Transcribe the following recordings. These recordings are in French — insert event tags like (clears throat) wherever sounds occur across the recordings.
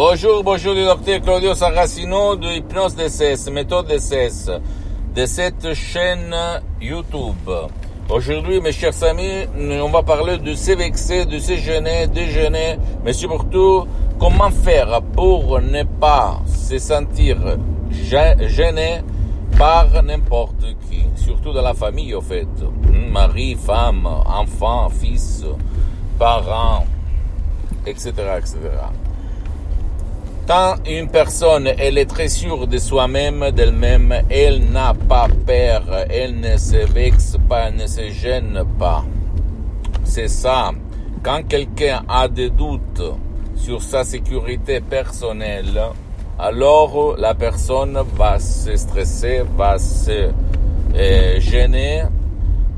Bonjour, bonjour le docteur Claudio Saracino de Hypnose DCS, méthode DCS, de cette chaîne YouTube. Aujourd'hui, mes chers amis, on va parler de se vexer, de gêner, déjeuner, mais surtout, comment faire pour ne pas se sentir gêné par n'importe qui, surtout dans la famille, au fait. Mari, femme, enfant, fils, parents, etc., etc. Quand une personne, elle est très sûre de soi-même, d'elle-même, elle n'a pas peur, elle ne se vexe pas, elle ne se gêne pas. C'est ça. Quand quelqu'un a des doutes sur sa sécurité personnelle, alors la personne va se stresser, va se euh, gêner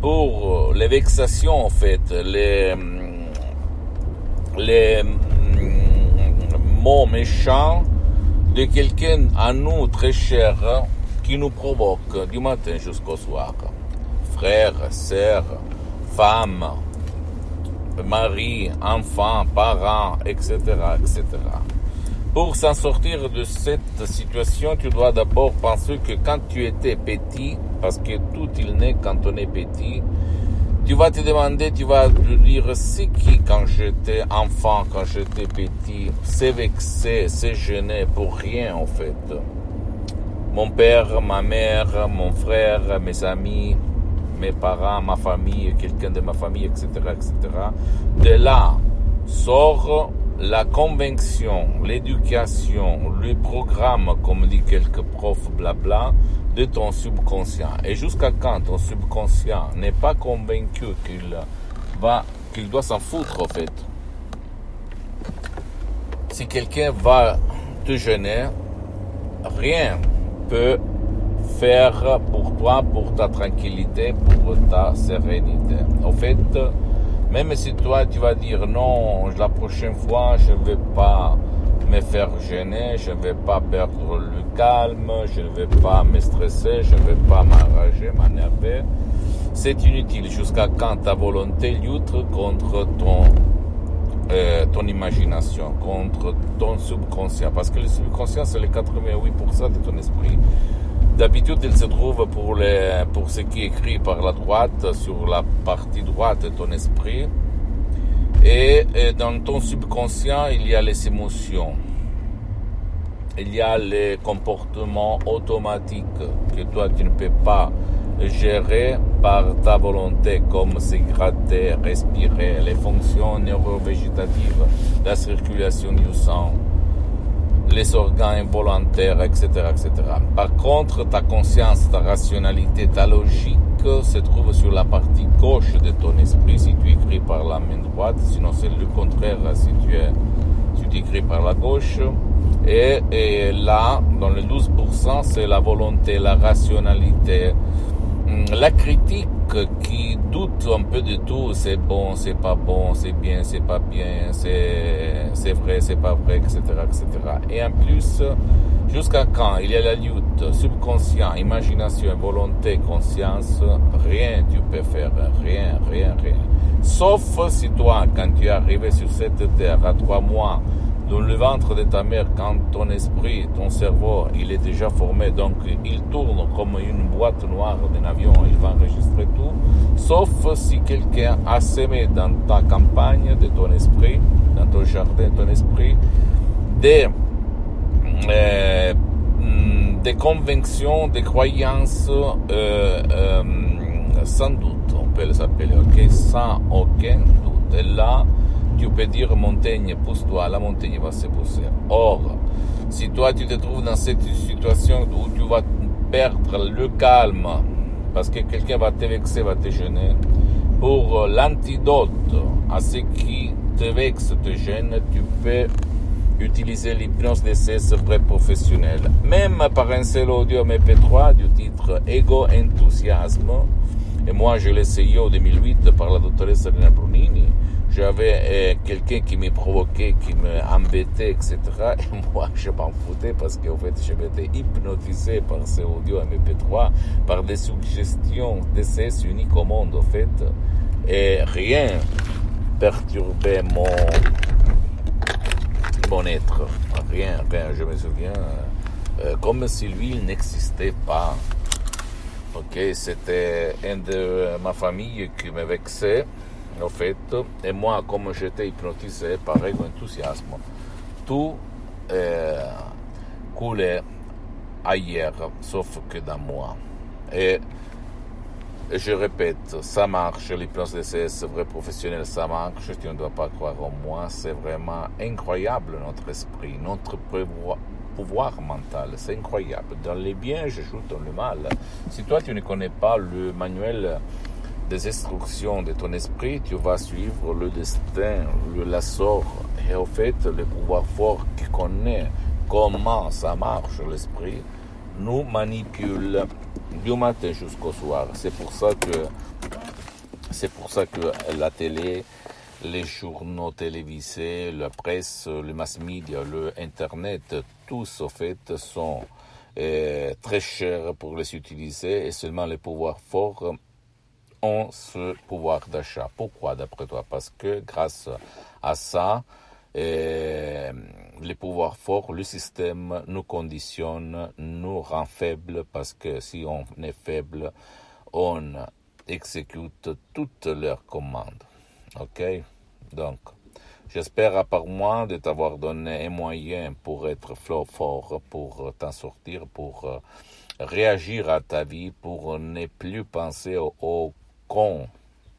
pour les vexations en fait, les, les mots méchants de quelqu'un à nous très cher qui nous provoque du matin jusqu'au soir. Frères, sœurs, femmes, mari, enfants, parents, etc., etc. Pour s'en sortir de cette situation, tu dois d'abord penser que quand tu étais petit, parce que tout il naît quand on est petit, tu vas te demander, tu vas te dire, c'est qui quand j'étais enfant, quand j'étais petit, c'est vexé, c'est gêné pour rien en fait. Mon père, ma mère, mon frère, mes amis, mes parents, ma famille, quelqu'un de ma famille, etc., etc. De là sort la conviction, l'éducation, le programme, comme dit quelques profs, blabla, de ton subconscient. Et jusqu'à quand ton subconscient n'est pas convaincu qu'il va, qu'il doit s'en foutre, en fait? Si quelqu'un va te gêner, rien peut faire pour toi, pour ta tranquillité, pour ta sérénité. En fait, même si toi tu vas dire non, la prochaine fois je ne vais pas me faire gêner, je ne vais pas perdre le calme, je ne vais pas me stresser, je ne vais pas m'enrager, m'énerver, c'est inutile jusqu'à quand ta volonté lutte contre ton, euh, ton imagination, contre ton subconscient? Parce que le subconscient, c'est les 88% de ton esprit. D'habitude, il se trouve pour, les, pour ce qui est écrit par la droite, sur la partie droite de ton esprit. Et, dans ton subconscient, il y a les émotions. Il y a les comportements automatiques que toi, tu ne peux pas gérer par ta volonté, comme se gratter, respirer, les fonctions neurovégétatives, la circulation du sang, les organes involontaires, etc., etc. Par contre, ta conscience, ta rationalité, ta logique se trouve sur la partie gauche de ton esprit si tu écris la main droite, sinon c'est le contraire si tu, es, si tu écris par la gauche. Et, là, dans le 12%, c'est la volonté, la rationalité, la critique qui doute un peu de tout, c'est bon, c'est pas bon, c'est bien, c'est pas bien, c'est, c'est vrai, c'est pas vrai, etc., etc. Et en plus, jusqu'à quand il y a la lutte, subconscient, imagination, volonté, conscience, rien tu peux faire, rien, rien, rien. Sauf si toi, quand tu es arrivé sur cette terre à trois mois, dans le ventre de ta mère, quand ton esprit, ton cerveau, il est déjà formé, donc il tourne comme une boîte noire d'un avion, il va enregistrer tout, sauf si quelqu'un a semé dans ta campagne de ton esprit, dans ton jardin de ton esprit, des, euh, des convictions, des croyances, euh, euh, sans doute, on peut les appeler, ok, sans aucun doute. Et là, tu peux dire montagne, pousse-toi, la montagne va se pousser. Or, si toi tu te trouves dans cette situation où tu vas perdre le calme, parce que quelqu'un va te vexer, va te gêner, pour l'antidote à ce qui te vexe, te gêne, tu peux utiliser l'hypnose DCS vrai professionnel. Même par un seul audio MP3 du titre Ego Enthousiasme, et moi je l'ai essayé en 2008 par la doctoresse Rina Brunini, j'avais euh, quelqu'un qui me provoquait, qui m'embêtait, etc. Et (laughs) moi, je m'en foutais parce qu'en fait, je m'étais hypnotisé par ces audio MP3, par des suggestions d'essais uniques au monde, en fait. Et rien perturbait mon, mon être. Rien, rien. Je me souviens, euh, comme si lui, n'existait pas. Ok, c'était un de ma famille qui me vexait en fait, et moi, comme j'étais hypnotisé par enthousiasme, tout euh, coulait ailleurs, sauf que dans moi. Et je répète, ça marche, l'hypnose DCS, vrai professionnel, ça marche, tu ne dois pas croire en moi, c'est vraiment incroyable notre esprit, notre pouvoir mental, c'est incroyable. Dans les biens, je joue dans le mal. Si toi, tu ne connais pas le manuel des instructions de ton esprit, tu vas suivre le destin, le lasso. Et au fait, le pouvoir fort qui connaît comment ça marche l'esprit, nous manipule du matin jusqu'au soir. C'est pour ça que c'est pour ça que la télé, les journaux télévisés, la presse, le mass media, le internet, tous au fait sont euh, très chers pour les utiliser et seulement les pouvoirs forts ont ce pouvoir d'achat. Pourquoi, d'après toi? Parce que grâce à ça, eh, les pouvoirs forts, le système nous conditionne, nous rend faibles, parce que si on est faible, on exécute toutes leurs commandes. OK Donc, j'espère à part moi de t'avoir donné un moyen pour être fort, pour t'en sortir, pour euh, réagir à ta vie, pour ne plus penser au con,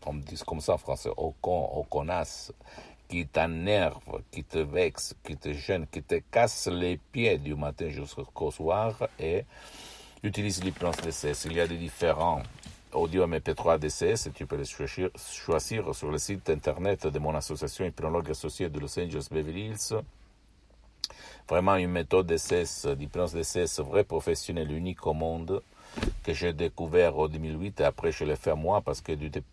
on dit comme ça en français, au con, au connasse, qui t'énerve, qui te vexe, qui te gêne, qui te casse les pieds du matin jusqu'au soir et utilise l'hypnose DCS. Il y a des différents audio MP3 DCS tu peux les choisir, choisir sur le site internet de mon association hypnologue associée de Los Angeles Beverly Hills. Vraiment une méthode DCS, d'hypnose DCS vrai professionnel unique au monde que j'ai découvert en 2008 et après je l'ai fait moi parce que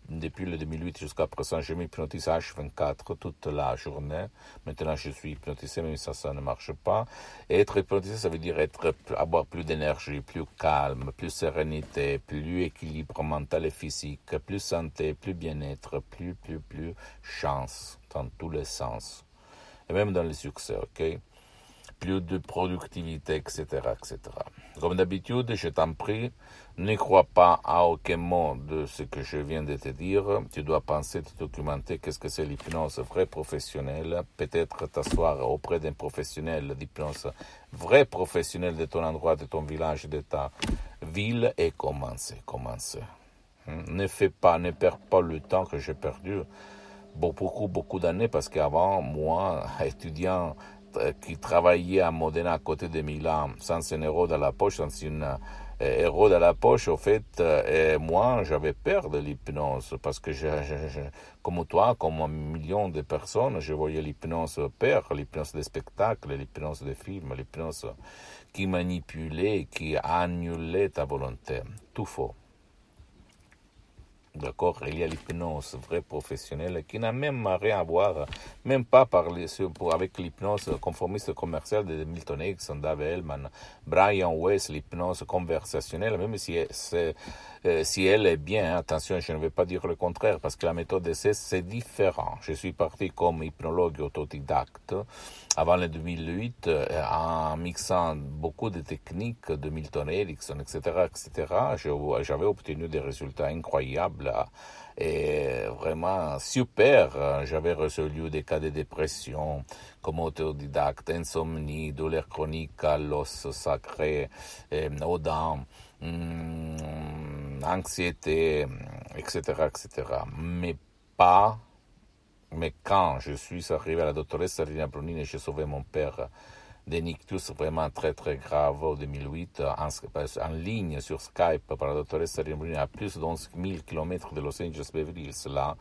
depuis le 2008 jusqu'à présent, je m'hypnotise H24 toute la journée. Maintenant, je suis hypnotisé, mais ça, ça ne marche pas. Et être hypnotisé, ça veut dire être, avoir plus d'énergie, plus calme, plus sérénité, plus équilibre mental et physique, plus santé, plus bien-être, plus, plus, plus chance dans tous les sens. Et même dans le succès, ok? Plus de productivité, etc., etc. Comme d'habitude, je t'en prie, ne crois pas à aucun mot de ce que je viens de te dire. Tu dois penser, te documenter qu'est-ce que c'est l'hypnose vrai professionnelle. Peut-être t'asseoir auprès d'un professionnel d'hypnose vrai professionnel de ton endroit, de ton village, de ta ville et commencer, commencer. Hmm? Ne fais pas, ne perds pas le temps que j'ai perdu beaucoup, beaucoup d'années parce qu'avant, moi, (laughs) étudiant qui travaillait à Modena à côté de Milan sans un euro dans la poche, sans une euh, euro dans la poche, au fait, euh, moi, j'avais peur de l'hypnose parce que, je, comme toi, comme un million de personnes, je voyais l'hypnose peur, l'hypnose des spectacles, l'hypnose des films, l'hypnose qui manipulait, qui annulait ta volonté. Tout faux. D'accord Il y a l'hypnose vraie professionnelle qui n'a même rien à voir, même pas pour, avec l'hypnose conformiste commerciale de Milton Erickson, Dave Hellman, Brian Weiss, l'hypnose conversationnelle, même si, euh, elle est bien, attention, je ne vais pas dire le contraire, parce que la méthode d'essai, c'est différent. Je suis parti comme hypnologue autodidacte avant le 2008, euh, en mixant beaucoup de techniques de Milton Erickson, etc., etc., j'avais obtenu des résultats incroyables et vraiment super. J'avais résolu des cas de dépression comme autodidacte, insomnie, douleur chronique à l'os sacré, euh, aux dents, hum, anxiété, etc., etc., mais pas mais quand je suis arrivé à la doctoresse Rina Brunini, j'ai sauvé mon père des nictus vraiment très très graves en 2008 en, en ligne sur Skype par la doctoresse Rimbruni à plus de 11 000 km de Los Angeles Beverly Hills. Là,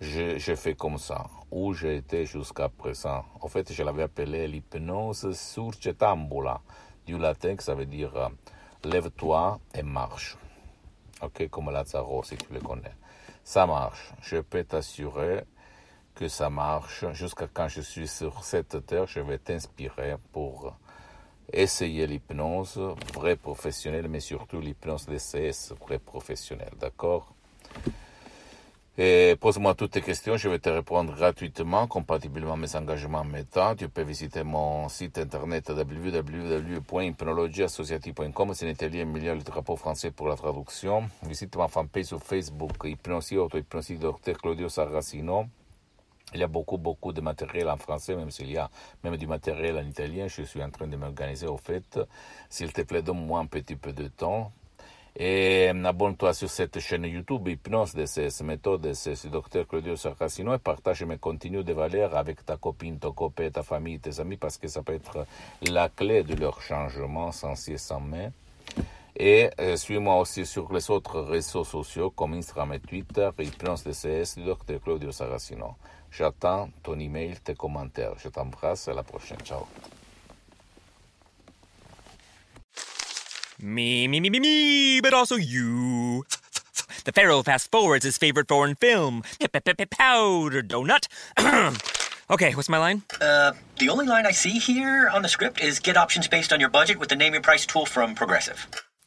j'ai fait comme ça, où j'ai été jusqu'à présent. En fait, je l'avais appelé l'hypnose surcetambula, du latin, ça veut dire euh, lève-toi et marche. Ok, comme Lazaro, si tu le connais. Ça marche. Je peux t'assurer que ça marche. Jusqu'à quand je suis sur cette terre, je vais t'inspirer pour essayer l'hypnose vrai professionnel, mais surtout l'hypnose DCS vrai professionnel. D'accord? Et pose-moi toutes tes questions, je vais te répondre gratuitement, compatiblement à mes engagements méta. Tu peux visiter mon site internet www.hypnologieassociative.com. C'est un atelier milliard le drapeau français pour la traduction. Visite ma fanpage sur Facebook, Hypnosie Auto-Hypnosie Dr Claudio Sarracino. Il y a beaucoup, beaucoup de matériel en français, même s'il y a même du matériel en italien. Je suis en train de m'organiser au fait. S'il te plaît, donne-moi un petit peu de temps. Et abonne-toi sur cette chaîne YouTube Hypnose DCS, méthode DCS, docteur Claudio Sarcasino et partage mes contenus de valeur avec ta copine, ton copain, ta famille, tes amis parce que ça peut être la clé de leur changement sans si sans mais. Et euh, suis-moi aussi sur les autres réseaux sociaux comme Instagram et Twitter, Hypnose DCS du docteur Claudio Saracino. J'attends ton email, tes commentaires. Je t'embrasse, à la prochaine. Ciao. Me, me, me, me, me, but also you. The Pharaoh fast forwards his favorite foreign film, Powder Donut. (clears throat) okay, what's my line? Uh, the only line I see here on the script is get options based on your budget with the name your price tool from Progressive.